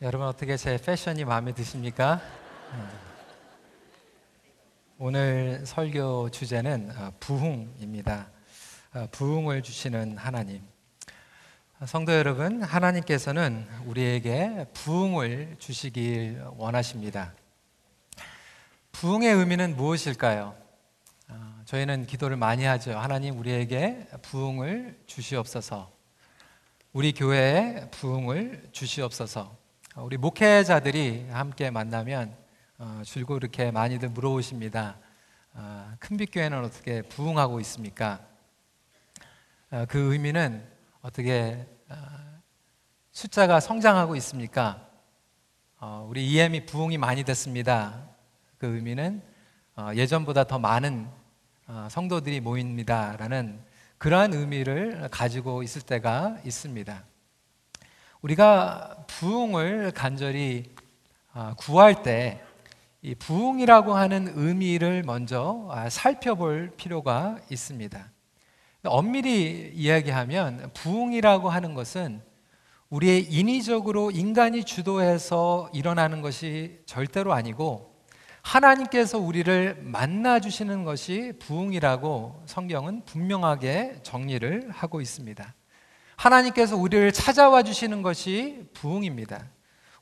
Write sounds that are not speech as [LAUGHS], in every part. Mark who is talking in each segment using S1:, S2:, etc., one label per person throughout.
S1: 여러분 어떻게 제 패션이 마음에 드십니까? 어. 오늘 설교 주제는 어, 부흥입니다. 어, 부흥을 주시는 하나님. 성도 여러분, 하나님께서는 우리에게 부흥을 주시길 원하십니다. 부흥의 의미는 무엇일까요? 저희는 기도를 많이 하죠. 하나님 우리에게 부흥을 주시옵소서. 우리 교회에 부흥을 주시옵소서. 우리 목회자들이 함께 만나면 어, 줄고 이렇게 많이들 물어보십니다. 어, 큰빛교회는 어떻게 부흥하고 있습니까? 어, 그 의미는 어떻게 어, 숫자가 성장하고 있습니까? 어, 우리 EM이 부흥이 많이 됐습니다. 그 의미는 어, 예전보다 더 많은 성도들이 모입니다라는 그러한 의미를 가지고 있을 때가 있습니다. 우리가 부흥을 간절히 아, 구할 때 이 부흥이라고 하는 의미를 먼저 아, 살펴볼 필요가 있습니다. 엄밀히 이야기하면 부흥이라고 하는 것은 우리의 인위적으로 인간이 주도해서 일어나는 것이 절대로 아니고 하나님께서 우리를 만나 주시는 것이 부흥이라고 성경은 분명하게 정리를 하고 있습니다. 하나님께서 우리를 찾아와 주시는 것이 부흥입니다.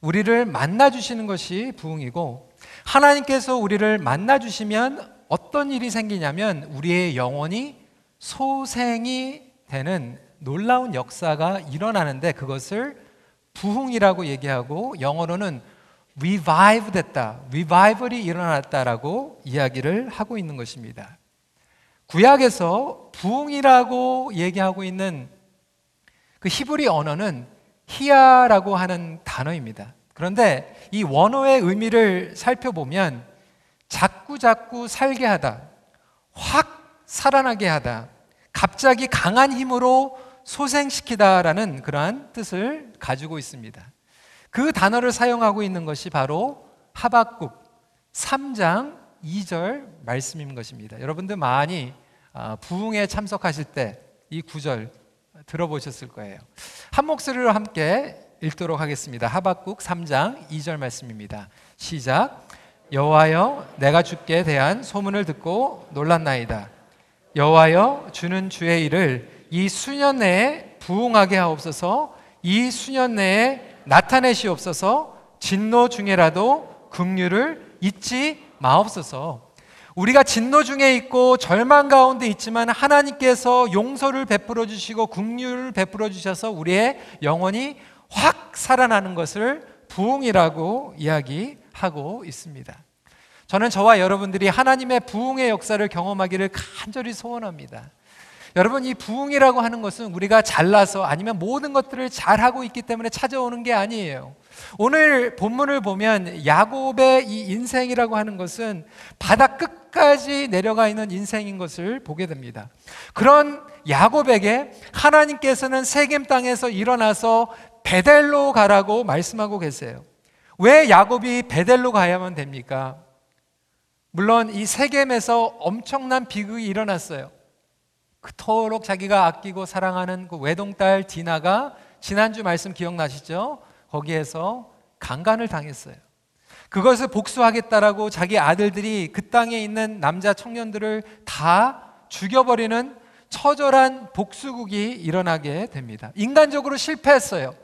S1: 우리를 만나 주시는 것이 부흥이고 하나님께서 우리를 만나 주시면 어떤 일이 생기냐면 우리의 영혼이 소생이 되는 놀라운 역사가 일어나는데 그것을 부흥이라고 얘기하고 영어로는 revive 됐다. revival이 일어났다라고 이야기를 하고 있는 것입니다. 구약에서 부흥이라고 얘기하고 있는 그 히브리 언어는 히야라고 하는 단어입니다. 그런데 이 원어의 의미를 살펴보면 자꾸 자꾸 살게 하다, 확 살아나게 하다, 갑자기 강한 힘으로 소생시키다라는 그러한 뜻을 가지고 있습니다. 그 단어를 사용하고 있는 것이 바로 하박국 3장 2절 말씀인 것입니다. 여러분들 많이 아, 부흥에 참석하실 때 이 구절 들어보셨을 거예요. 한 목소리로 함께 읽도록 하겠습니다. 하박국 3장 2절 말씀입니다. 시작. 여호와여 내가 주께 대한 소문을 듣고 놀랐나이다. 여호와여 주는 주의 일을 이 수년 내에 부흥하게 하옵소서. 이 수년 내에 나타내시옵소서. 진노 중에라도 긍휼을 잊지 마옵소서. 우리가 진노 중에 있고 절망 가운데 있지만 하나님께서 용서를 베풀어 주시고 긍휼을 베풀어 주셔서 우리의 영혼이 확 살아나는 것을 부흥이라고 이야기하고 있습니다. 저는 저와 여러분들이 하나님의 부흥의 역사를 경험하기를 간절히 소원합니다. 여러분 이 부흥이라고 하는 것은 우리가 잘나서 아니면 모든 것들을 잘하고 있기 때문에 찾아오는 게 아니에요. 오늘 본문을 보면 야곱의 이 인생이라고 하는 것은 바다 끝까지 내려가 있는 인생인 것을 보게 됩니다. 그런 야곱에게 하나님께서는 세겜 땅에서 일어나서 베델로 가라고 말씀하고 계세요. 왜 야곱이 베델로 가야만 됩니까? 물론 이 세겜에서 엄청난 비극이 일어났어요. 그토록 자기가 아끼고 사랑하는 그 외동딸 디나가 지난주 말씀 기억나시죠? 거기에서 강간을 당했어요. 그것을 복수하겠다라고 자기 아들들이 그 땅에 있는 남자 청년들을 다 죽여버리는 처절한 복수국이 일어나게 됩니다. 인간적으로 실패했어요.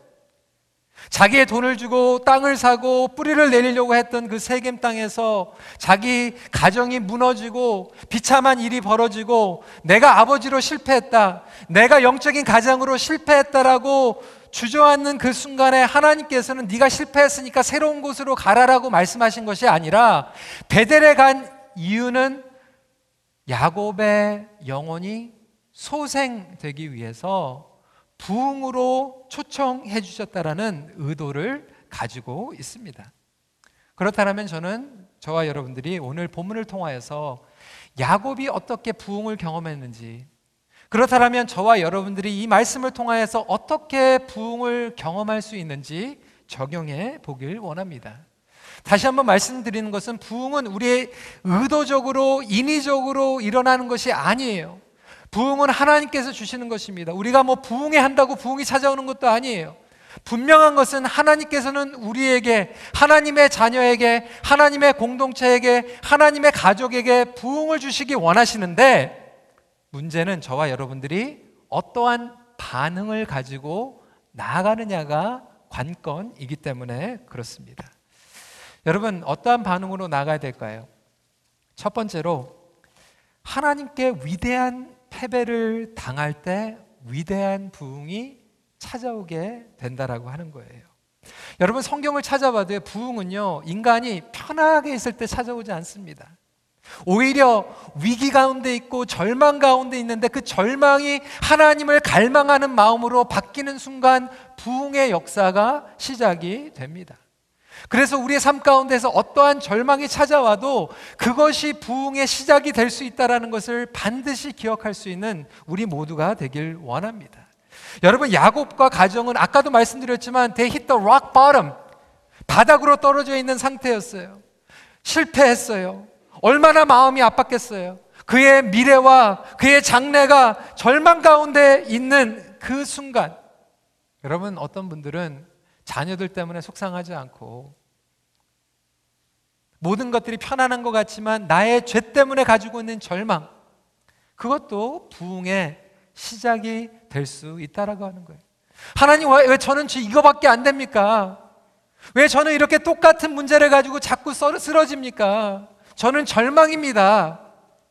S1: 자기의 돈을 주고 땅을 사고 뿌리를 내리려고 했던 그 세겜 땅에서 자기 가정이 무너지고 비참한 일이 벌어지고 내가 아버지로 실패했다. 내가 영적인 가장으로 실패했다라고 주저앉는 그 순간에 하나님께서는 네가 실패했으니까 새로운 곳으로 가라라고 말씀하신 것이 아니라 베델에 간 이유는 야곱의 영혼이 소생되기 위해서 부흥으로 초청해 주셨다라는 의도를 가지고 있습니다. 그렇다면 저는 저와 여러분들이 오늘 본문을 통하여서 야곱이 어떻게 부흥을 경험했는지 그렇다면 저와 여러분들이 이 말씀을 통하여서 어떻게 부흥을 경험할 수 있는지 적용해 보길 원합니다. 다시 한번 말씀드리는 것은 부흥은 우리의 의도적으로 인위적으로 일어나는 것이 아니에요. 부흥은 하나님께서 주시는 것입니다. 우리가 뭐 부흥해 한다고 부흥이 찾아오는 것도 아니에요. 분명한 것은 하나님께서는 우리에게, 하나님의 자녀에게, 하나님의 공동체에게, 하나님의 가족에게 부흥을 주시기 원하시는데 문제는 저와 여러분들이 어떠한 반응을 가지고 나아가느냐가 관건이기 때문에 그렇습니다. 여러분, 어떠한 반응으로 나가야 될까요? 첫 번째로 하나님께 위대한 패배를 당할 때 위대한 부흥이 찾아오게 된다라고 하는 거예요. 여러분 성경을 찾아봐도 부흥은요 인간이 편하게 있을 때 찾아오지 않습니다. 오히려 위기 가운데 있고 절망 가운데 있는데 그 절망이 하나님을 갈망하는 마음으로 바뀌는 순간 부흥의 역사가 시작이 됩니다. 그래서 우리의 삶 가운데서 어떠한 절망이 찾아와도 그것이 부흥의 시작이 될 수 있다라는 것을 반드시 기억할 수 있는 우리 모두가 되길 원합니다. 여러분 야곱과 가정은 아까도 말씀드렸지만 they hit the rock bottom 바닥으로 떨어져 있는 상태였어요. 실패했어요. 얼마나 마음이 아팠겠어요. 그의 미래와 그의 장래가 절망 가운데 있는 그 순간 여러분 어떤 분들은 자녀들 때문에 속상하지 않고 모든 것들이 편안한 것 같지만 나의 죄 때문에 가지고 있는 절망 그것도 부흥의 시작이 될 수 있다라고 하는 거예요. 하나님 왜, 왜 저는 이거밖에 안 됩니까? 왜 저는 이렇게 똑같은 문제를 가지고 자꾸 쓰러집니까? 저는 절망입니다.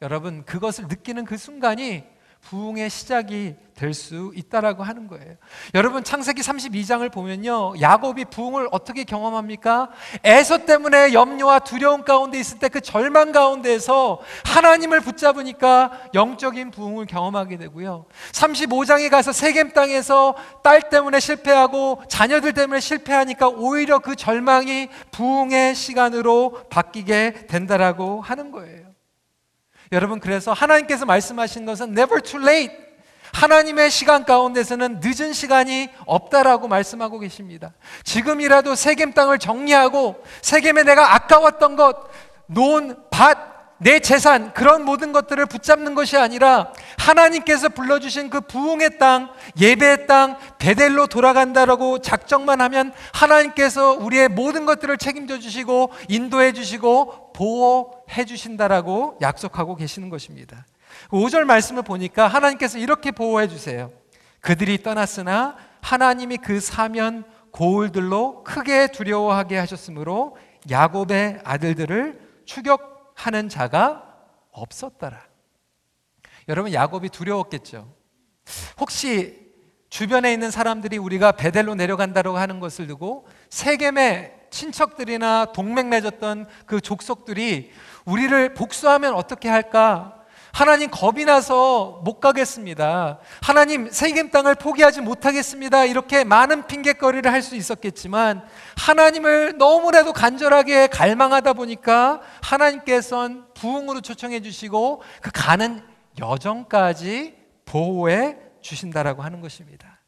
S1: 여러분 그것을 느끼는 그 순간이 부흥의 시작이 될 수 있다라고 하는 거예요. 여러분 창세기 32장을 보면요. 야곱이 부흥을 어떻게 경험합니까? 에서 때문에 염려와 두려움 가운데 있을 때 그 절망 가운데에서 하나님을 붙잡으니까 영적인 부흥을 경험하게 되고요. 35장에 가서 세겜 땅에서 딸 때문에 실패하고 자녀들 때문에 실패하니까 오히려 그 절망이 부흥의 시간으로 바뀌게 된다라고 하는 거예요. 여러분 그래서 하나님께서 말씀하신 것은 never too late. 하나님의 시간 가운데서는 늦은 시간이 없다라고 말씀하고 계십니다. 지금이라도 세겜 땅을 정리하고 세겜에 내가 아까웠던 것, 논, 밭, 내 재산 그런 모든 것들을 붙잡는 것이 아니라 하나님께서 불러주신 그 부흥의 땅, 예배의 땅, 베델로 돌아간다라고 작정만 하면 하나님께서 우리의 모든 것들을 책임져 주시고 인도해 주시고 보호해 주신다라고 약속하고 계시는 것입니다. 5절 말씀을 보니까 하나님께서 이렇게 보호해 주세요. 그들이 떠났으나 하나님이 그 사면 고울들로 크게 두려워하게 하셨으므로 야곱의 아들들을 추격 하는 자가 없었더라. 여러분 야곱이 두려웠겠죠. 혹시 주변에 있는 사람들이 우리가 베델로 내려간다고 하는 것을 두고 세겜의 친척들이나 동맹 맺었던 그 족속들이 우리를 복수하면 어떻게 할까? 하나님 겁이 나서 못 가겠습니다. 하나님 세겜 땅을 포기하지 못하겠습니다. 이렇게 많은 핑계거리를 할 수 있었겠지만 하나님을 너무나도 간절하게 갈망하다 보니까 하나님께서는 부흥으로 초청해 주시고 그 가는 여정까지 보호해 주신다라고 하는 것입니다.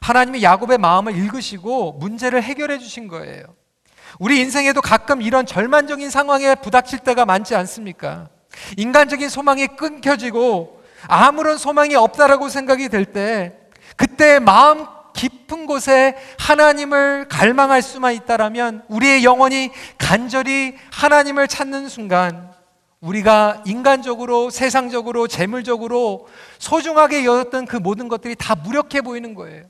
S1: 하나님이 야곱의 마음을 읽으시고 문제를 해결해 주신 거예요. 우리 인생에도 가끔 이런 절망적인 상황에 부닥칠 때가 많지 않습니까? 인간적인 소망이 끊겨지고 아무런 소망이 없다라고 생각이 될 때 그때 마음 깊은 곳에 하나님을 갈망할 수만 있다라면 우리의 영혼이 간절히 하나님을 찾는 순간 우리가 인간적으로 세상적으로 재물적으로 소중하게 여겼던 그 모든 것들이 다 무력해 보이는 거예요.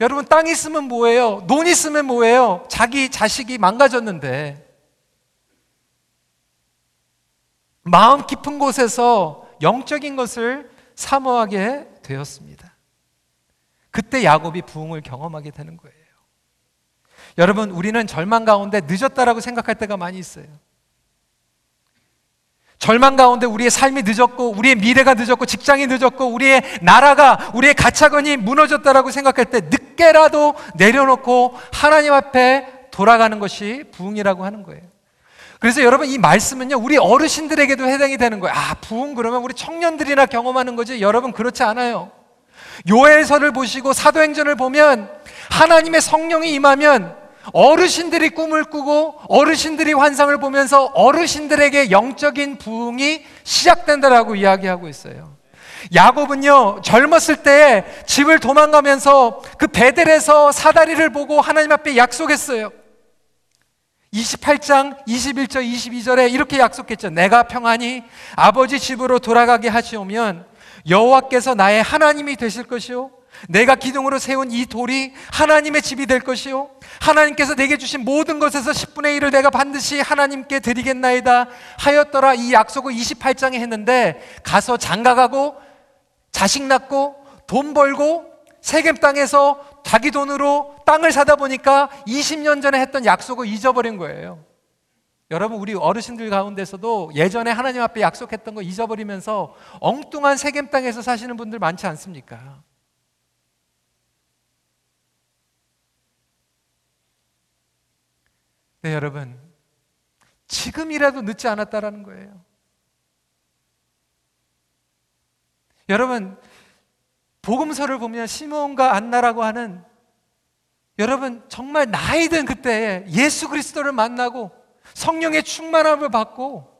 S1: 여러분 땅 있으면 뭐예요? 돈 있으면 뭐예요? 자기 자식이 망가졌는데 마음 깊은 곳에서 영적인 것을 사모하게 되었습니다. 그때 야곱이 부흥을 경험하게 되는 거예요. 여러분, 우리는 절망 가운데 늦었다라고 생각할 때가 많이 있어요. 절망 가운데 우리의 삶이 늦었고, 우리의 미래가 늦었고, 직장이 늦었고, 우리의 나라가, 우리의 가차건이 무너졌다라고 생각할 때 늦게라도 내려놓고 하나님 앞에 돌아가는 것이 부흥이라고 하는 거예요. 그래서 여러분 이 말씀은요 우리 어르신들에게도 해당이 되는 거예요. 아 부흥 그러면 우리 청년들이나 경험하는 거지. 여러분 그렇지 않아요. 요엘서를 보시고 사도행전을 보면 하나님의 성령이 임하면 어르신들이 꿈을 꾸고 어르신들이 환상을 보면서 어르신들에게 영적인 부흥이 시작된다라고 이야기하고 있어요. 야곱은요, 젊었을 때 집을 도망가면서 그 베델에서 사다리를 보고 하나님 앞에 약속했어요. 28장 21절 22절에 이렇게 약속했죠. 내가 평안히 아버지 집으로 돌아가게 하시오면 여호와께서 나의 하나님이 되실 것이요. 내가 기둥으로 세운 이 돌이 하나님의 집이 될 것이요. 하나님께서 내게 주신 모든 것에서 10분의 1을 내가 반드시 하나님께 드리겠나이다 하였더라. 이 약속을 28장에 했는데 가서 장가가고 자식 낳고 돈 벌고 세겜 땅에서 자기 돈으로 땅을 사다 보니까 20년 전에 했던 약속을 잊어버린 거예요. 여러분 우리 어르신들 가운데서도 예전에 하나님 앞에 약속했던 거 잊어버리면서 엉뚱한 세겜 땅에서 사시는 분들 많지 않습니까? 네, 여러분. 지금이라도 늦지 않았다라는 거예요. 여러분, 복음서를 보면 시몬과 안나라고 하는 여러분 정말 나이 든 그때 예수 그리스도를 만나고 성령의 충만함을 받고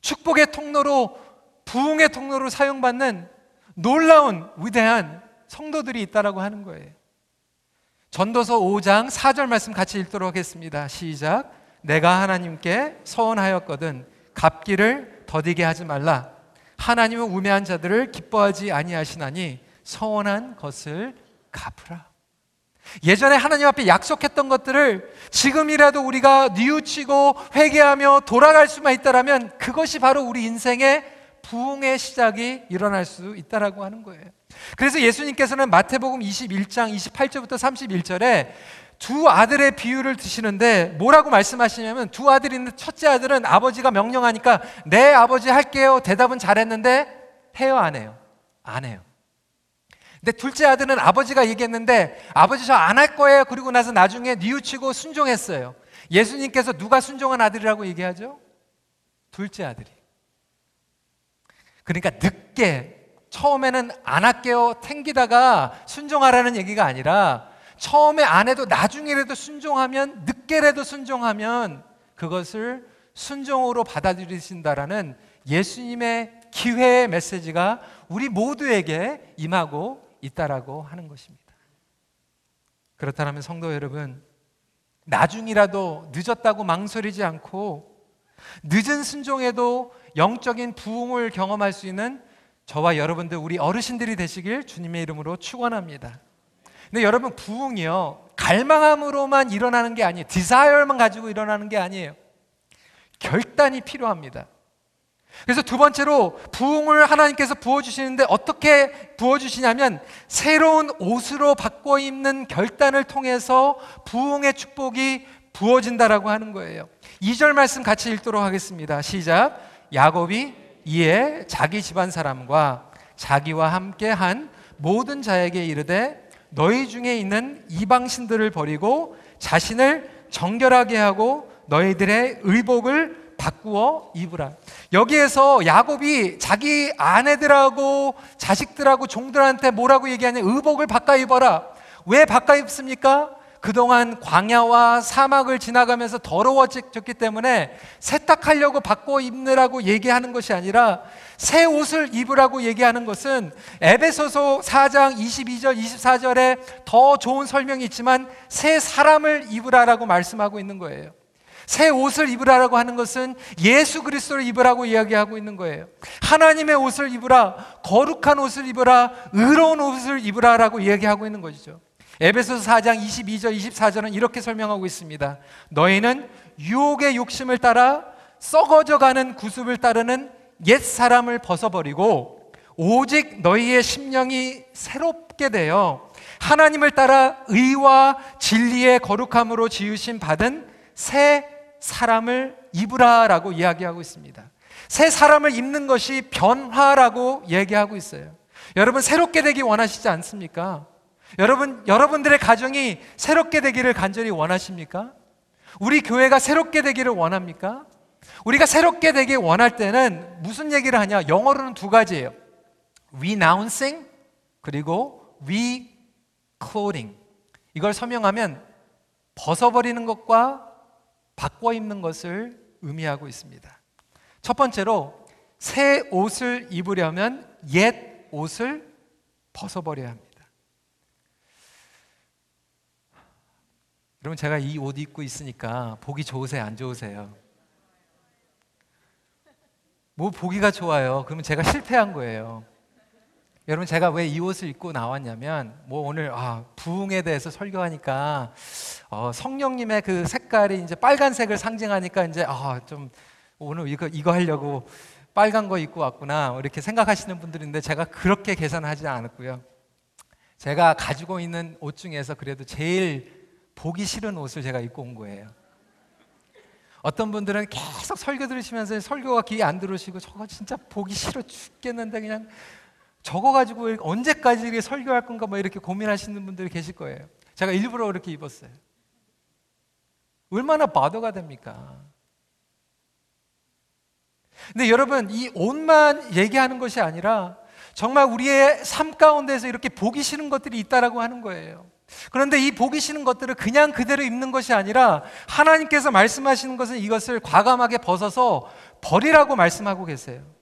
S1: 축복의 통로로 부흥의 통로로 사용받는 놀라운 위대한 성도들이 있다라고 하는 거예요. 전도서 5장 4절 말씀 같이 읽도록 하겠습니다. 시작. 내가 하나님께 서원하였거든 갚기를 더디게 하지 말라. 하나님은 우매한 자들을 기뻐하지 아니하시나니 서원한 것을 갚으라. 예전에 하나님 앞에 약속했던 것들을 지금이라도 우리가 뉘우치고 회개하며 돌아갈 수만 있다라면 그것이 바로 우리 인생의 부흥의 시작이 일어날 수 있다라고 하는 거예요. 그래서 예수님께서는 마태복음 21장 28절부터 31절에 두 아들의 비유를 드시는데 뭐라고 말씀하시냐면 두 아들이 있는데 첫째 아들은 아버지가 명령하니까 네 아버지 할게요 대답은 잘했는데 해요 안 해요? 안 해요. 근데 둘째 아들은 아버지가 얘기했는데 아버지 저 안 할 거예요. 그리고 나서 나중에 뉘우치고 순종했어요. 예수님께서 누가 순종한 아들이라고 얘기하죠? 둘째 아들이. 그러니까 늦게 처음에는 안 할게요 탱기다가 순종하라는 얘기가 아니라 처음에 안 해도 나중에라도 순종하면 늦게라도 순종하면 그것을 순종으로 받아들이신다라는 예수님의 기회의 메시지가 우리 모두에게 임하고 있다라고 하는 것입니다. 그렇다면 성도 여러분, 나중이라도 늦었다고 망설이지 않고 늦은 순종에도 영적인 부흥을 경험할 수 있는 저와 여러분들 우리 어르신들이 되시길 주님의 이름으로 축원합니다. 근데 여러분 부흥이요 갈망함으로만 일어나는 게 아니에요. 디자이어만 가지고 일어나는 게 아니에요. 결단이 필요합니다. 그래서 두 번째로 부흥을 하나님께서 부어 주시는데 어떻게 부어 주시냐면 새로운 옷으로 바꿔 입는 결단을 통해서 부흥의 축복이 부어진다라고 하는 거예요. 2절 말씀 같이 읽도록 하겠습니다. 시작. 야곱이 이에 자기 집안 사람과 자기와 함께 한 모든 자에게 이르되 너희 중에 있는 이방 신들을 버리고 자신을 정결하게 하고 너희들의 의복을 바꾸어 입으라. 여기에서 야곱이 자기 아내들하고 자식들하고 종들한테 뭐라고 얘기하냐? 의복을 바꿔 입어라. 왜 바꿔 입습니까? 그동안 광야와 사막을 지나가면서 더러워졌기 때문에 세탁하려고 바꿔 입느라고 얘기하는 것이 아니라 새 옷을 입으라고 얘기하는 것은 에베소서 4장 22절 24절에 더 좋은 설명이 있지만 새 사람을 입으라라고 말씀하고 있는 거예요. 새 옷을 입으라라고 하는 것은 예수 그리스도를 입으라고 이야기하고 있는 거예요. 하나님의 옷을 입으라, 거룩한 옷을 입으라, 의로운 옷을 입으라라고 이야기하고 있는 것이죠. 에베소서 4장 22절 24절은 이렇게 설명하고 있습니다. 너희는 유혹의 욕심을 따라 썩어져 가는 구습을 따르는 옛 사람을 벗어버리고 오직 너희의 심령이 새롭게 되어 하나님을 따라 의와 진리의 거룩함으로 지으신 받은 새 사람을 입으라라고 이야기하고 있습니다. 새 사람을 입는 것이 변화라고 얘기하고 있어요. 여러분 새롭게 되기 원하시지 않습니까? 여러분, 여러분들의 가정이 새롭게 되기를 간절히 원하십니까? 우리 교회가 새롭게 되기를 원합니까? 우리가 새롭게 되기 원할 때는 무슨 얘기를 하냐? 영어로는 두 가지예요. renouncing 그리고 reclothing. 이걸 설명하면 벗어버리는 것과 바꿔 입는 것을 의미하고 있습니다. 첫 번째로 새 옷을 입으려면 옛 옷을 벗어버려야 합니다. 여러분 제가 이 옷 입고 있으니까 보기 좋으세요? 안 좋으세요? 뭐 보기가 좋아요. 그러면 제가 실패한 거예요. 여러분 제가 왜 이 옷을 입고 나왔냐면 뭐 오늘 아, 부흥에 대해서 설교하니까 어, 성령님의 그 색깔이 이제 빨간색을 상징하니까 이제 아, 좀 오늘 이거 이거 하려고 빨간 거 입고 왔구나 뭐 이렇게 생각하시는 분들인데 제가 그렇게 계산하지 않았고요. 제가 가지고 있는 옷 중에서 그래도 제일 보기 싫은 옷을 제가 입고 온 거예요. 어떤 분들은 계속 설교 들으시면서 설교가 귀에 안 들어오시고 저거 진짜 보기 싫어 죽겠는데 그냥 저거 가지고 언제까지 설교할 건가 뭐 이렇게 고민하시는 분들이 계실 거예요. 제가 일부러 그렇게 입었어요. 얼마나 바더가 됩니까? 근데 여러분 이 옷만 얘기하는 것이 아니라 정말 우리의 삶 가운데서 이렇게 보기 싫은 것들이 있다라고 하는 거예요. 그런데 이 보기 싫은 것들을 그냥 그대로 입는 것이 아니라 하나님께서 말씀하시는 것은 이것을 과감하게 벗어서 버리라고 말씀하고 계세요.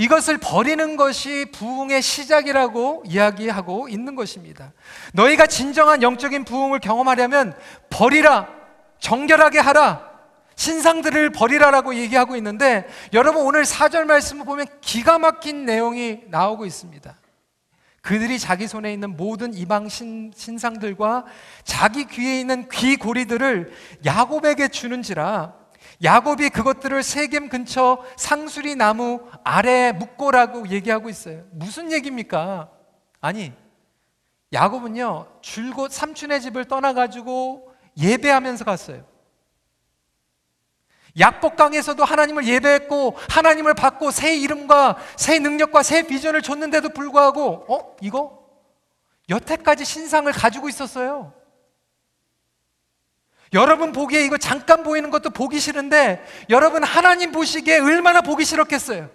S1: 이것을 버리는 것이 부흥의 시작이라고 이야기하고 있는 것입니다. 너희가 진정한 영적인 부흥을 경험하려면 버리라, 정결하게 하라, 신상들을 버리라라고 얘기하고 있는데 여러분 오늘 4절 말씀을 보면 기가 막힌 내용이 나오고 있습니다. 그들이 자기 손에 있는 모든 이방 신, 신상들과 자기 귀에 있는 귀고리들을 야곱에게 주는지라 야곱이 그것들을 세겜 근처 상수리 나무 아래에 묻고라고 얘기하고 있어요. 무슨 얘기입니까? 아니, 야곱은요, 줄곧 삼촌의 집을 떠나가지고 예배하면서 갔어요. 약복강에서도 하나님을 예배했고 하나님을 받고 새 이름과 새 능력과 새 비전을 줬는데도 불구하고 어? 이거? 여태까지 신상을 가지고 있었어요. 여러분 보기에 이거 잠깐 보이는 것도 보기 싫은데 여러분 하나님 보시기에 얼마나 보기 싫었겠어요.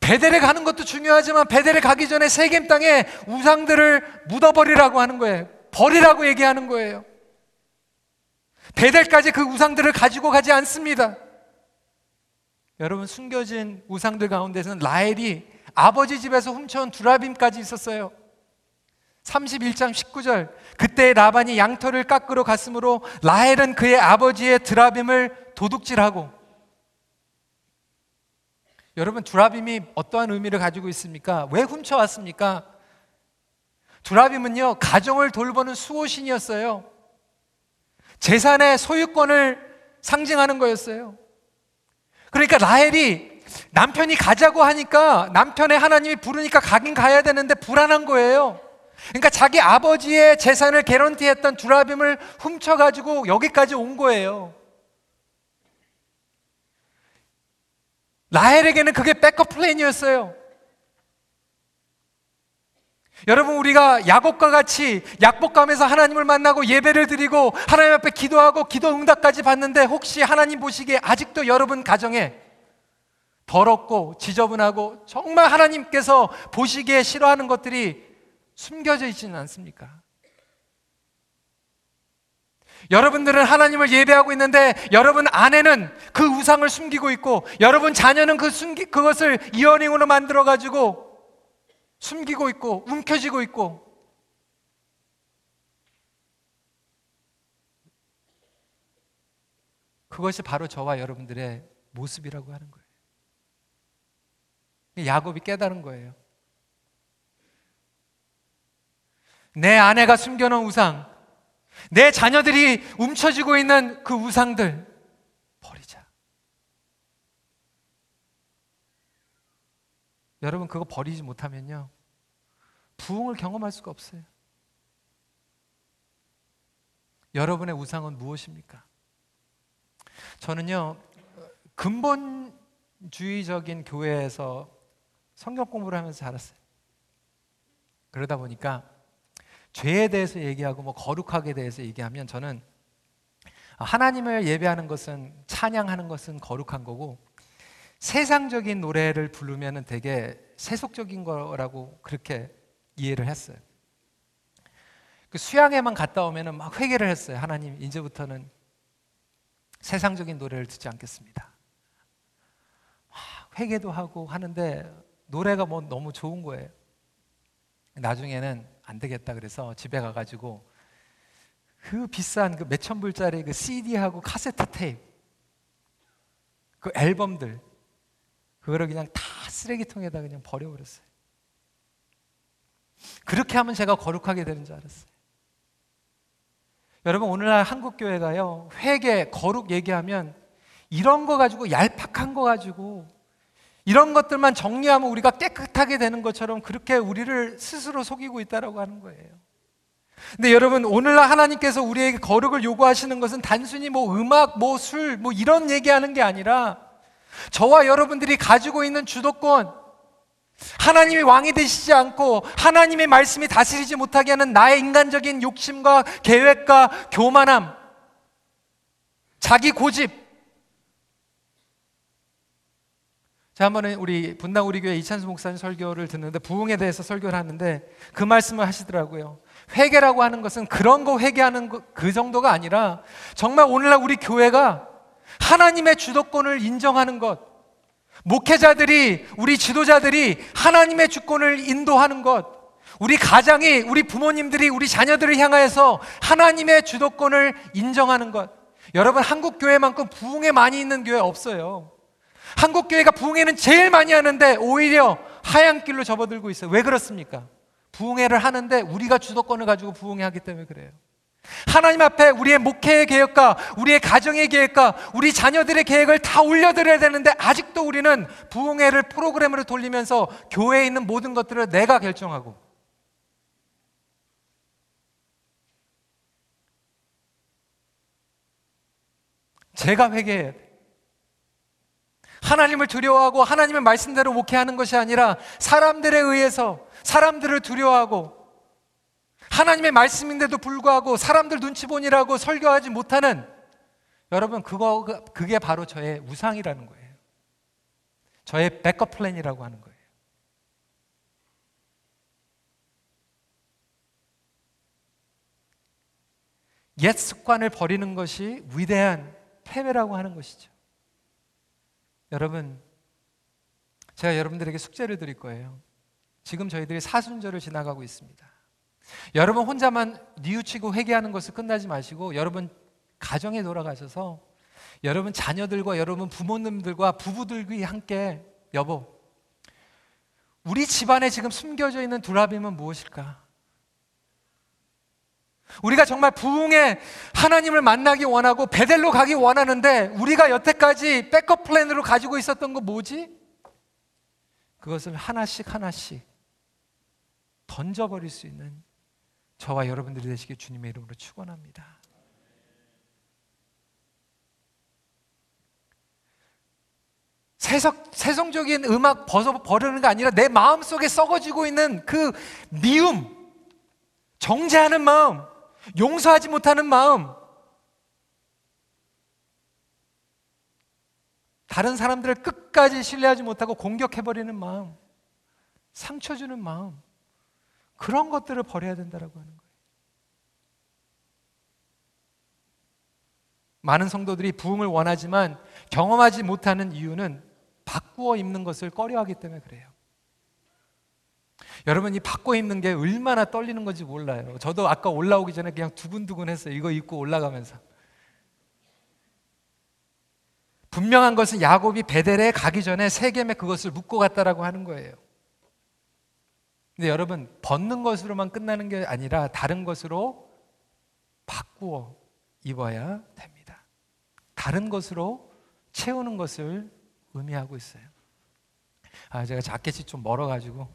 S1: 베델에 가는 것도 중요하지만 베델에 가기 전에 세겜 땅에 우상들을 묻어버리라고 하는 거예요. 버리라고 얘기하는 거예요. 베델까지 그 우상들을 가지고 가지 않습니다. 여러분 숨겨진 우상들 가운데서는 라헬이 아버지 집에서 훔쳐온 두라빔까지 있었어요. 31장 19절 그때 라반이 양털을 깎으러 갔으므로 라헬은 그의 아버지의 드라빔을 도둑질하고 여러분 두라빔이 어떠한 의미를 가지고 있습니까? 왜 훔쳐왔습니까? 두라빔은요 가정을 돌보는 수호신이었어요. 재산의 소유권을 상징하는 거였어요. 그러니까 라헬이 남편이 가자고 하니까 남편의 하나님이 부르니까 가긴 가야 되는데 불안한 거예요. 그러니까 자기 아버지의 재산을 개런티했던 두라빔을 훔쳐가지고 여기까지 온 거예요. 라헬에게는 그게 백업 플랜이었어요. 여러분 우리가 야곱과 같이 약복감에서 하나님을 만나고 예배를 드리고 하나님 앞에 기도하고 기도 응답까지 받는데 혹시 하나님 보시기에 아직도 여러분 가정에 더럽고 지저분하고 정말 하나님께서 보시기에 싫어하는 것들이 숨겨져 있지는 않습니까? 여러분들은 하나님을 예배하고 있는데 여러분 아내는 그 우상을 숨기고 있고 여러분 자녀는 그 숨기 그것을 이어링으로 만들어 가지고 숨기고 있고 움켜쥐고 있고 그것이 바로 저와 여러분들의 모습이라고 하는 거예요. 야곱이 깨달은 거예요. 내 아내가 숨겨놓은 우상, 내 자녀들이 움켜쥐고 있는 그 우상들 버리자. 여러분 그거 버리지 못하면요. 부흥을 경험할 수가 없어요. 여러분의 우상은 무엇입니까? 저는요. 근본주의적인 교회에서 성경 공부를 하면서 자랐어요. 그러다 보니까 죄에 대해서 얘기하고 뭐 거룩하게 대해서 얘기하면 저는 하나님을 예배하는 것은 찬양하는 것은 거룩한 거고 세상적인 노래를 부르면 되게 세속적인 거라고 그렇게 이해를 했어요. 그 수양에만 갔다 오면막 회개를 했어요. 하나님 이제부터는 세상적인 노래를 듣지 않겠습니다. 회개도 하고 하는데 노래가 뭐 너무 좋은 거예요. 나중에는 안 되겠다 그래서 집에 가가지고 그 비싼 그 몇천 불짜리 그 CD하고 카세트 테이프 그 앨범들 그거를 그냥 다 쓰레기통에다 그냥 버려버렸어요. 그렇게 하면 제가 거룩하게 되는 줄 알았어요. 여러분 오늘날 한국 교회가요 회개 거룩 얘기하면 이런 거 가지고 얄팍한 거 가지고 이런 것들만 정리하면 우리가 깨끗하게 되는 것처럼 그렇게 우리를 스스로 속이고 있다라고 하는 거예요. 근데 여러분 오늘날 하나님께서 우리에게 거룩을 요구하시는 것은 단순히 뭐 음악, 뭐 술, 뭐 이런 얘기하는 게 아니라 저와 여러분들이 가지고 있는 주도권, 하나님이 왕이 되시지 않고 하나님의 말씀이 다스리지 못하게 하는 나의 인간적인 욕심과 계획과 교만함, 자기 고집. 번은 우리 분당 우리 교회 이찬수 목사님 설교를 듣는데 부흥에 대해서 설교를 하는데 그 말씀을 하시더라고요. 회개라고 하는 것은 그런 거 회개하는 거, 그 정도가 아니라 정말 오늘날 우리 교회가 하나님의 주도권을 인정하는 것, 목회자들이, 우리 지도자들이 하나님의 주권을 인도하는 것, 우리 가장이, 우리 부모님들이 우리 자녀들을 향하여서 하나님의 주도권을 인정하는 것. 여러분, 한국 교회만큼 부흥에 많이 있는 교회 없어요. 한국 교회가 부흥회는 제일 많이 하는데 오히려 하얀 길로 접어들고 있어요. 왜 그렇습니까? 부흥회를 하는데 우리가 주도권을 가지고 부흥회 하기 때문에 그래요. 하나님 앞에 우리의 목회의 계획과 우리의 가정의 계획과 우리 자녀들의 계획을 다 올려드려야 되는데 아직도 우리는 부흥회를 프로그램으로 돌리면서 교회에 있는 모든 것들을 내가 결정하고 제가 회개해야 돼. 하나님을 두려워하고 하나님의 말씀대로 목회하는 것이 아니라 사람들에 의해서 사람들을 두려워하고 하나님의 말씀인데도 불구하고 사람들 눈치 보니라고 설교하지 못하는 여러분 그거 그게 바로 저의 우상이라는 거예요. 저의 백업 플랜이라고 하는 거예요. 옛 습관을 버리는 것이 위대한 패배라고 하는 것이죠. 여러분, 제가 여러분들에게 숙제를 드릴 거예요. 지금 저희들이 사순절을 지나가고 있습니다. 여러분 혼자만 뉘우치고 회개하는 것을 끝나지 마시고 여러분 가정에 돌아가셔서 여러분 자녀들과 여러분 부모님들과 부부들과 함께 여보 우리 집안에 지금 숨겨져 있는 두라빔은 무엇일까? 우리가 정말 부흥에 하나님을 만나기 원하고 베델로 가기 원하는데 우리가 여태까지 백업 플랜으로 가지고 있었던 거 뭐지? 그것을 하나씩 하나씩 던져버릴 수 있는 저와 여러분들이 되시길 주님의 이름으로 축원합니다. 세석, 세성적인 음악 벗어 버리는 게 아니라 내 마음 속에 썩어지고 있는 그 미움, 정죄하는 마음, 용서하지 못하는 마음, 다른 사람들을 끝까지 신뢰하지 못하고 공격해버리는 마음, 상처 주는 마음, 그런 것들을 버려야 된다라고 하는 거예요. 많은 성도들이 부흥을 원하지만 경험하지 못하는 이유는 바꾸어 입는 것을 꺼려하기 때문에 그래요. 여러분 이 바꿔 입는 게 얼마나 떨리는 건지 몰라요. 저도 아까 올라오기 전에 그냥 두근두근했어요. 이거 입고 올라가면서. 분명한 것은 야곱이 베델에 가기 전에 세겜에 그것을 묻고 갔다라고 하는 거예요. 근데 여러분 벗는 것으로만 끝나는 게 아니라 다른 것으로 바꾸어 입어야 됩니다. 다른 것으로 채우는 것을 의미하고 있어요. 아 제가 자켓이 좀 멀어가지고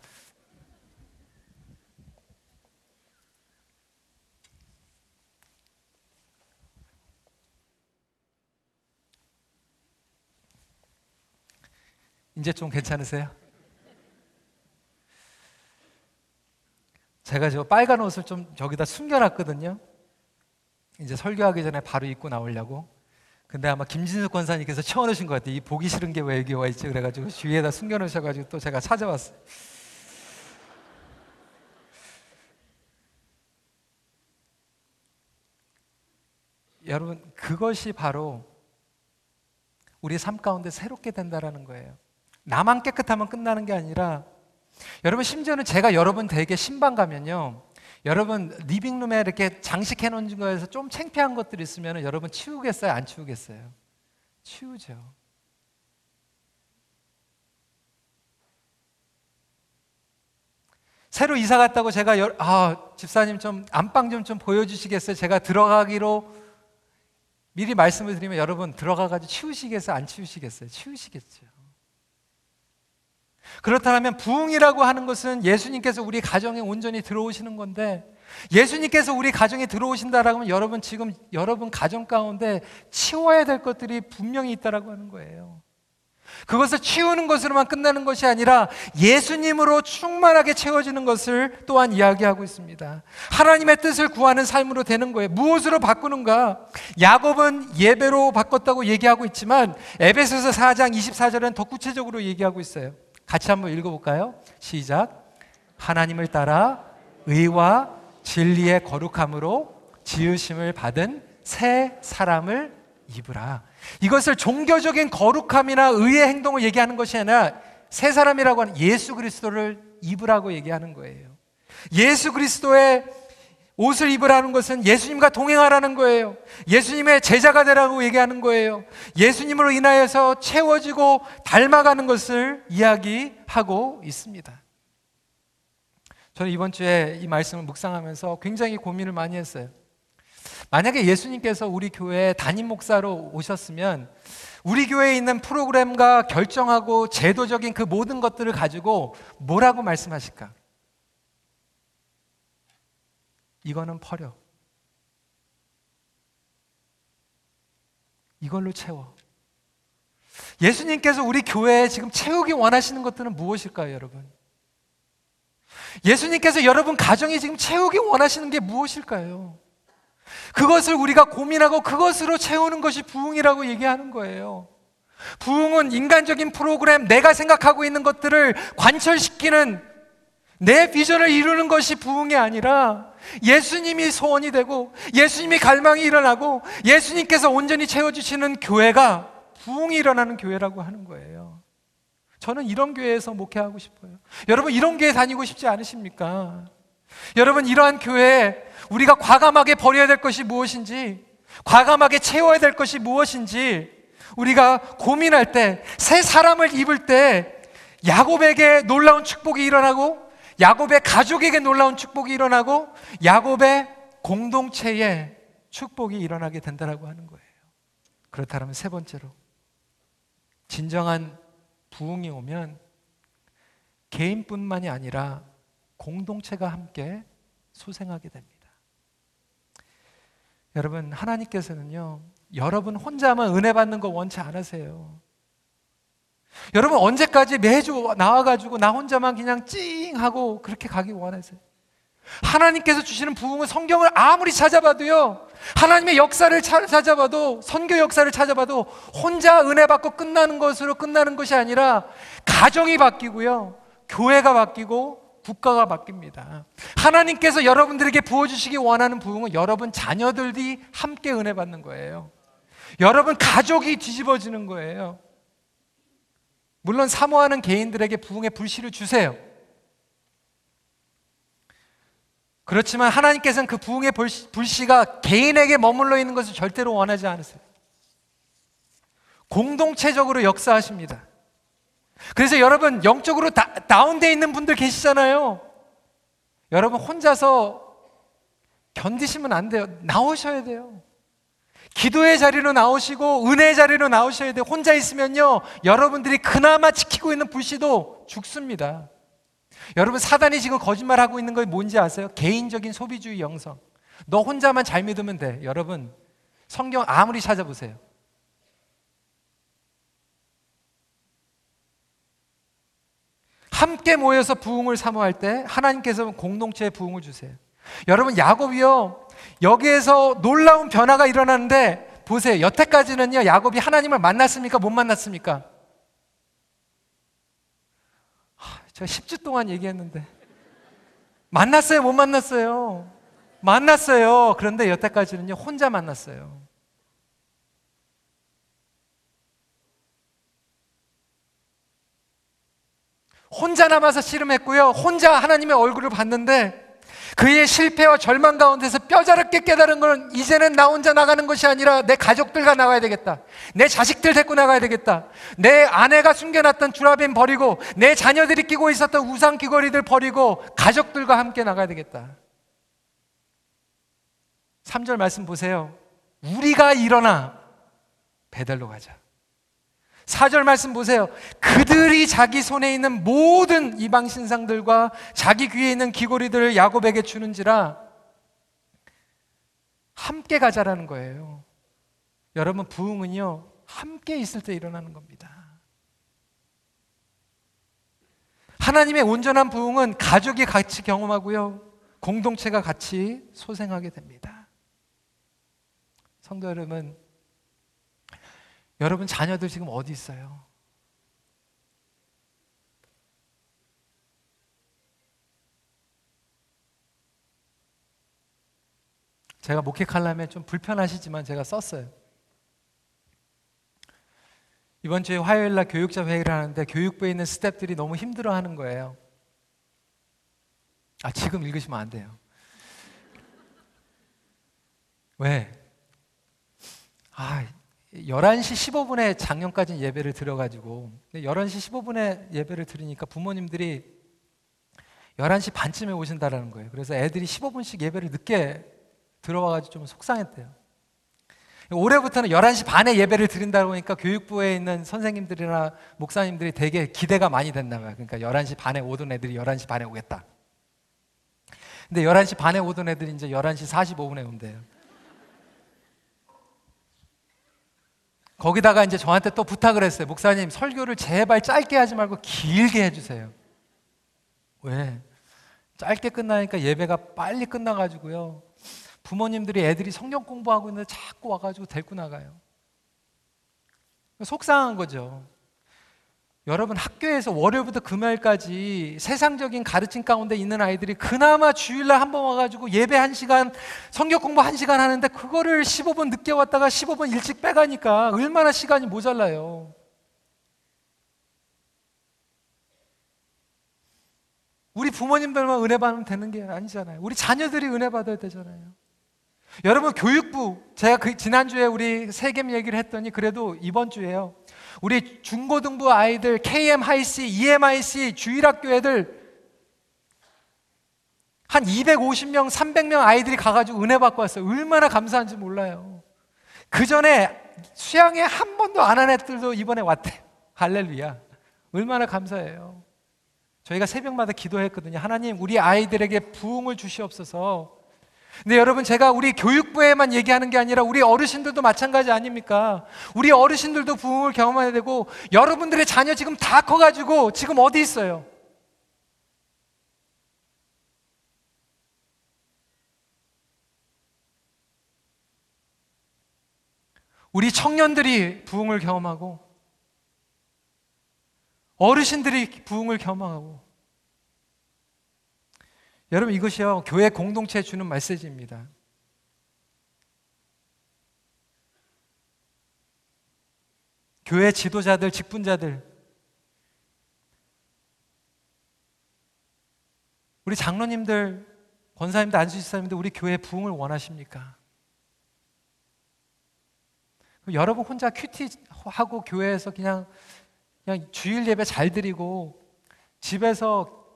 S1: 이제 좀 괜찮으세요? 제가 저 빨간 옷을 좀 저기다 숨겨놨거든요. 이제 설교하기 전에 바로 입고 나오려고. 근데 아마 김진숙 권사님께서 채워놓으신 것 같아요. 이 보기 싫은 게 왜 여기 와 있지? 그래가지고 주위에다 숨겨놓으셔가지고 또 제가 찾아왔어요. [LAUGHS] 여러분, 그것이 바로 우리 삶 가운데 새롭게 된다라는 거예요. 나만 깨끗하면 끝나는 게 아니라 여러분 심지어는 제가 여러분 댁에 신방 가면요. 여러분 리빙룸에 이렇게 장식해 놓은 거에서 좀 창피한 것들 있으면 여러분 치우겠어요? 안 치우겠어요? 치우죠. 새로 이사 갔다고 제가 여, 아 집사님 좀 안방 좀 좀 보여주시겠어요? 제가 들어가기로 미리 말씀을 드리면 여러분 들어가 가지고 치우시겠어요? 안 치우시겠어요? 치우시겠죠. 그렇다면 부흥이라고 하는 것은 예수님께서 우리 가정에 온전히 들어오시는 건데 예수님께서 우리 가정에 들어오신다라고 하면 여러분 지금 여러분 가정 가운데 치워야 될 것들이 분명히 있다라고 하는 거예요. 그것을 치우는 것으로만 끝나는 것이 아니라 예수님으로 충만하게 채워지는 것을 또한 이야기하고 있습니다. 하나님의 뜻을 구하는 삶으로 되는 거예요. 무엇으로 바꾸는가? 야곱은 예배로 바꿨다고 얘기하고 있지만 에베소서 4장 24절은 더 구체적으로 얘기하고 있어요. 같이 한번 읽어볼까요? 시작. 하나님을 따라 의와 진리의 거룩함으로 지으심을 받은 새 사람을 입으라. 이것을 종교적인 거룩함이나 의의 행동을 얘기하는 것이 아니라 새 사람이라고 하는 예수 그리스도를 입으라고 얘기하는 거예요. 예수 그리스도의 옷을 입으라는 것은 예수님과 동행하라는 거예요. 예수님의 제자가 되라고 얘기하는 거예요. 예수님으로 인하여서 채워지고 닮아가는 것을 이야기하고 있습니다. 저는 이번 주에 이 말씀을 묵상하면서 굉장히 고민을 많이 했어요. 만약에 예수님께서 우리 교회에 담임 목사로 오셨으면 우리 교회에 있는 프로그램과 결정하고 제도적인 그 모든 것들을 가지고 뭐라고 말씀하실까? 이거는 버려. 이걸로 채워. 예수님께서 우리 교회에 지금 채우기 원하시는 것들은 무엇일까요, 여러분? 예수님께서 여러분 가정에 지금 채우기 원하시는 게 무엇일까요? 그것을 우리가 고민하고 그것으로 채우는 것이 부흥이라고 얘기하는 거예요. 부흥은 인간적인 프로그램, 내가 생각하고 있는 것들을 관철시키는 내 비전을 이루는 것이 부흥이 아니라 예수님이 소원이 되고 예수님이 갈망이 일어나고 예수님께서 온전히 채워주시는 교회가 부흥이 일어나는 교회라고 하는 거예요. 저는 이런 교회에서 목회하고 싶어요. 여러분 이런 교회 다니고 싶지 않으십니까? 여러분 이러한 교회에 우리가 과감하게 버려야 될 것이 무엇인지 과감하게 채워야 될 것이 무엇인지 우리가 고민할 때 새 사람을 입을 때 야곱에게 놀라운 축복이 일어나고 야곱의 가족에게 놀라운 축복이 일어나고 야곱의 공동체에 축복이 일어나게 된다라고 하는 거예요. 그렇다면 세 번째로 진정한 부흥이 오면 개인뿐만이 아니라 공동체가 함께 소생하게 됩니다. 여러분 하나님께서는요 여러분 혼자만 은혜 받는 거 원치 않으세요. 여러분 언제까지 매주 나와가지고 나 혼자만 그냥 찡하고 그렇게 가기 원하세요? 하나님께서 주시는 부흥은 성경을 아무리 찾아봐도요 하나님의 역사를 찾아봐도 선교 역사를 찾아봐도 혼자 은혜 받고 끝나는 것으로 끝나는 것이 아니라 가정이 바뀌고요 교회가 바뀌고 국가가 바뀝니다. 하나님께서 여러분들에게 부어주시기 원하는 부흥은 여러분 자녀들이 함께 은혜 받는 거예요. 여러분 가족이 뒤집어지는 거예요. 물론 사모하는 개인들에게 부흥의 불씨를 주세요. 그렇지만 하나님께서는 그 부흥의 불씨가 개인에게 머물러 있는 것을 절대로 원하지 않으세요. 공동체적으로 역사하십니다. 그래서 여러분 영적으로 다, 다운돼 있는 분들 계시잖아요. 여러분 혼자서 견디시면 안 돼요. 나오셔야 돼요. 기도의 자리로 나오시고 은혜의 자리로 나오셔야 돼요. 혼자 있으면요. 여러분들이 그나마 지키고 있는 불씨도 죽습니다. 여러분 사단이 지금 거짓말하고 있는 거 뭔지 아세요? 개인적인 소비주의 영성. 너 혼자만 잘 믿으면 돼. 여러분 성경 아무리 찾아보세요. 함께 모여서 부흥을 사모할 때 하나님께서 공동체에 부흥을 주세요. 여러분 야곱이요 여기에서 놀라운 변화가 일어났는데 보세요. 여태까지는요, 야곱이 하나님을 만났습니까? 못 만났습니까? 저 10주 동안 얘기했는데. 만났어요? 못 만났어요? 만났어요. 그런데 여태까지는요, 혼자 만났어요. 혼자 남아서 씨름했고요. 혼자 하나님의 얼굴을 봤는데 그의 실패와 절망 가운데서 뼈저럽게 깨달은 건 이제는 나 혼자 나가는 것이 아니라 내 가족들과 나가야 되겠다. 내 자식들 데리고 나가야 되겠다. 내 아내가 숨겨놨던 주라벤 버리고 내 자녀들이 끼고 있었던 우상 귀걸이들 버리고 가족들과 함께 나가야 되겠다. 3절 말씀 보세요. 우리가 일어나 베델로 가자. 4절 말씀 보세요. 그들이 자기 손에 있는 모든 이방 신상들과 자기 귀에 있는 귀고리들을 야곱에게 주는지라 함께 가자라는 거예요. 여러분 부흥은요. 함께 있을 때 일어나는 겁니다. 하나님의 온전한 부흥은 가족이 같이 경험하고요. 공동체가 같이 소생하게 됩니다. 성도 여러분, 여러분 자녀들 지금 어디 있어요? 제가 목회 칼럼에 좀 불편하시지만 제가 썼어요. 이번 주에 화요일 날 교육자 회의를 하는데 교육부에 있는 스탭들이 너무 힘들어 하는 거예요. 아, 지금 읽으시면 안 돼요. 왜? 아, 11시 15분에 작년까지 예배를 들어가지고 11시 15분에 예배를 들으니까 부모님들이 11시 반쯤에 오신다라는 거예요. 그래서 애들이 15분씩 예배를 늦게 들어와가지고 좀 속상했대요. 올해부터는 11시 반에 예배를 드린다고 하니까 교육부에 있는 선생님들이나 목사님들이 되게 기대가 많이 됐나 봐요. 그러니까 11시 반에 오던 애들이 11시 반에 오겠다. 근데 11시 반에 오던 애들이 이제 11시 45분에 온대요. 거기다가 이제 저한테 또 부탁을 했어요. 목사님, 설교를 제발 짧게 하지 말고 길게 해주세요. 왜? 짧게 끝나니까 예배가 빨리 끝나가지고요. 부모님들이 애들이 성경 공부하고 있는데 자꾸 와가지고 데리고 나가요. 속상한 거죠. 여러분 학교에서 월요일부터 금요일까지 세상적인 가르침 가운데 있는 아이들이 그나마 주일날 한 번 와가지고 예배 한 시간, 성경 공부 한 시간 하는데 그거를 15분 늦게 왔다가 15분 일찍 빼가니까 얼마나 시간이 모자라요. 우리 부모님들만 은혜 받으면 되는 게 아니잖아요. 우리 자녀들이 은혜 받아야 되잖아요. 여러분 교육부 제가 그 지난주에 우리 세겜 얘기를 했더니 그래도 이번 주에요. 우리 중고등부 아이들 KM 하이씨, EMIC 주일학교 애들 한 250명, 300명 아이들이 가가지고 은혜 받고 왔어요. 얼마나 감사한지 몰라요. 그 전에 수양회 한 번도 안 한 애들도 이번에 왔대. 할렐루야. 얼마나 감사해요. 저희가 새벽마다 기도했거든요. 하나님, 우리 아이들에게 부흥을 주시옵소서. 근데 여러분 제가 우리 교육부에만 얘기하는 게 아니라 우리 어르신들도 마찬가지 아닙니까? 우리 어르신들도 부흥을 경험해야 되고 여러분들의 자녀 지금 다 커가지고 지금 어디 있어요? 우리 청년들이 부흥을 경험하고 어르신들이 부흥을 경험하고 여러분 이것이요 교회 공동체에 주는 메시지입니다. 교회 지도자들, 직분자들, 우리 장로님들, 권사님들, 안수지사님들, 우리 교회 부흥을 원하십니까? 여러분 혼자 큐티하고 교회에서 그냥 그냥 주일 예배 잘 드리고 집에서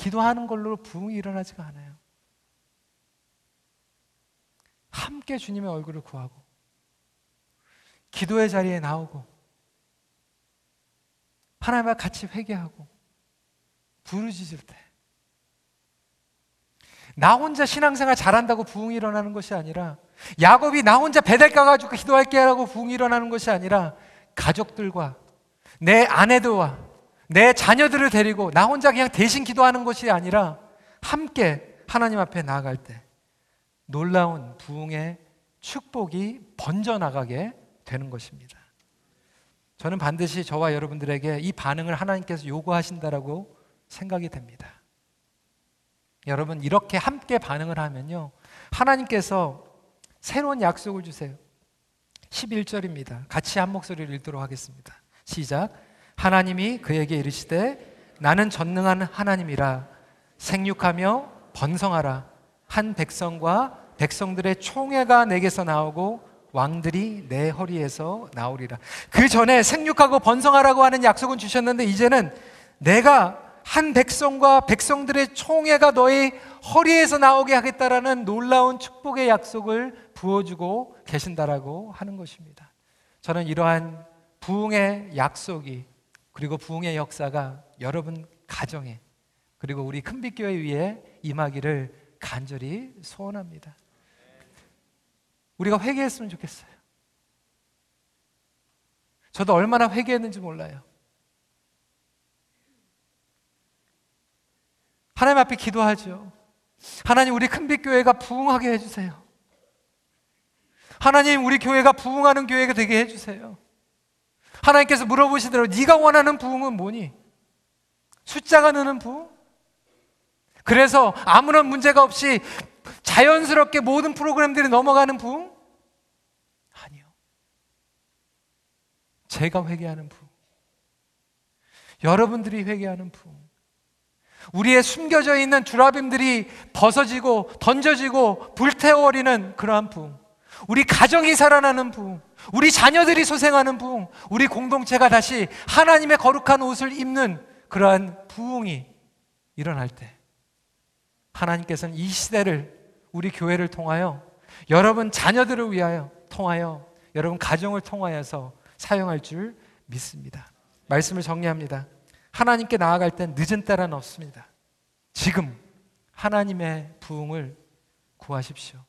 S1: 기도하는 걸로 부흥이 일어나지가 않아요. 함께 주님의 얼굴을 구하고 기도의 자리에 나오고 하나님과 같이 회개하고 부르짖을 때 나 혼자 신앙생활 잘한다고 부흥이 일어나는 것이 아니라 야곱이 나 혼자 배달 가가지고 기도할게 하고 부흥이 일어나는 것이 아니라 가족들과 내 아내들과 내 자녀들을 데리고 나 혼자 그냥 대신 기도하는 것이 아니라 함께 하나님 앞에 나아갈 때 놀라운 부흥의 축복이 번져나가게 되는 것입니다. 저는 반드시 저와 여러분들에게 이 반응을 하나님께서 요구하신다라고 생각이 됩니다. 여러분, 이렇게 함께 반응을 하면요. 하나님께서 새로운 약속을 주세요. 11절입니다. 같이 한 목소리를 읽도록 하겠습니다. 시작. 하나님이 그에게 이르시되 나는 전능한 하나님이라 생육하며 번성하라 한 백성과 백성들의 총회가 내게서 나오고 왕들이 내 허리에서 나오리라. 그 전에 생육하고 번성하라고 하는 약속은 주셨는데 이제는 내가 한 백성과 백성들의 총회가 너의 허리에서 나오게 하겠다라는 놀라운 축복의 약속을 부어주고 계신다라고 하는 것입니다. 저는 이러한 부흥의 약속이 그리고 부흥의 역사가 여러분 가정에 그리고 우리 큰빛교회 위에 임하기를 간절히 소원합니다. 우리가 회개했으면 좋겠어요. 저도 얼마나 회개했는지 몰라요. 하나님 앞에 기도하죠. 하나님 우리 큰빛 교회가 부흥하게 해주세요. 하나님 우리 교회가 부흥하는 교회가 되게 해주세요. 하나님께서 물어보시더라고 네가 원하는 부흥은 뭐니? 숫자가 느는 부흥? 그래서 아무런 문제가 없이 자연스럽게 모든 프로그램들이 넘어가는 부흥? 아니요. 제가 회개하는 부흥. 여러분들이 회개하는 부흥. 우리의 숨겨져 있는 주라빔들이 벗어지고 던져지고 불태워버리는 그러한 부흥. 우리 가정이 살아나는 부흥. 우리 자녀들이 소생하는 부흥. 우리 공동체가 다시 하나님의 거룩한 옷을 입는 그러한 부흥이 일어날 때 하나님께서는 이 시대를 우리 교회를 통하여 여러분 자녀들을 위하여 통하여 여러분 가정을 통하여서 사용할 줄 믿습니다. 말씀을 정리합니다. 하나님께 나아갈 땐 늦은 때란 없습니다. 지금 하나님의 부흥을 구하십시오.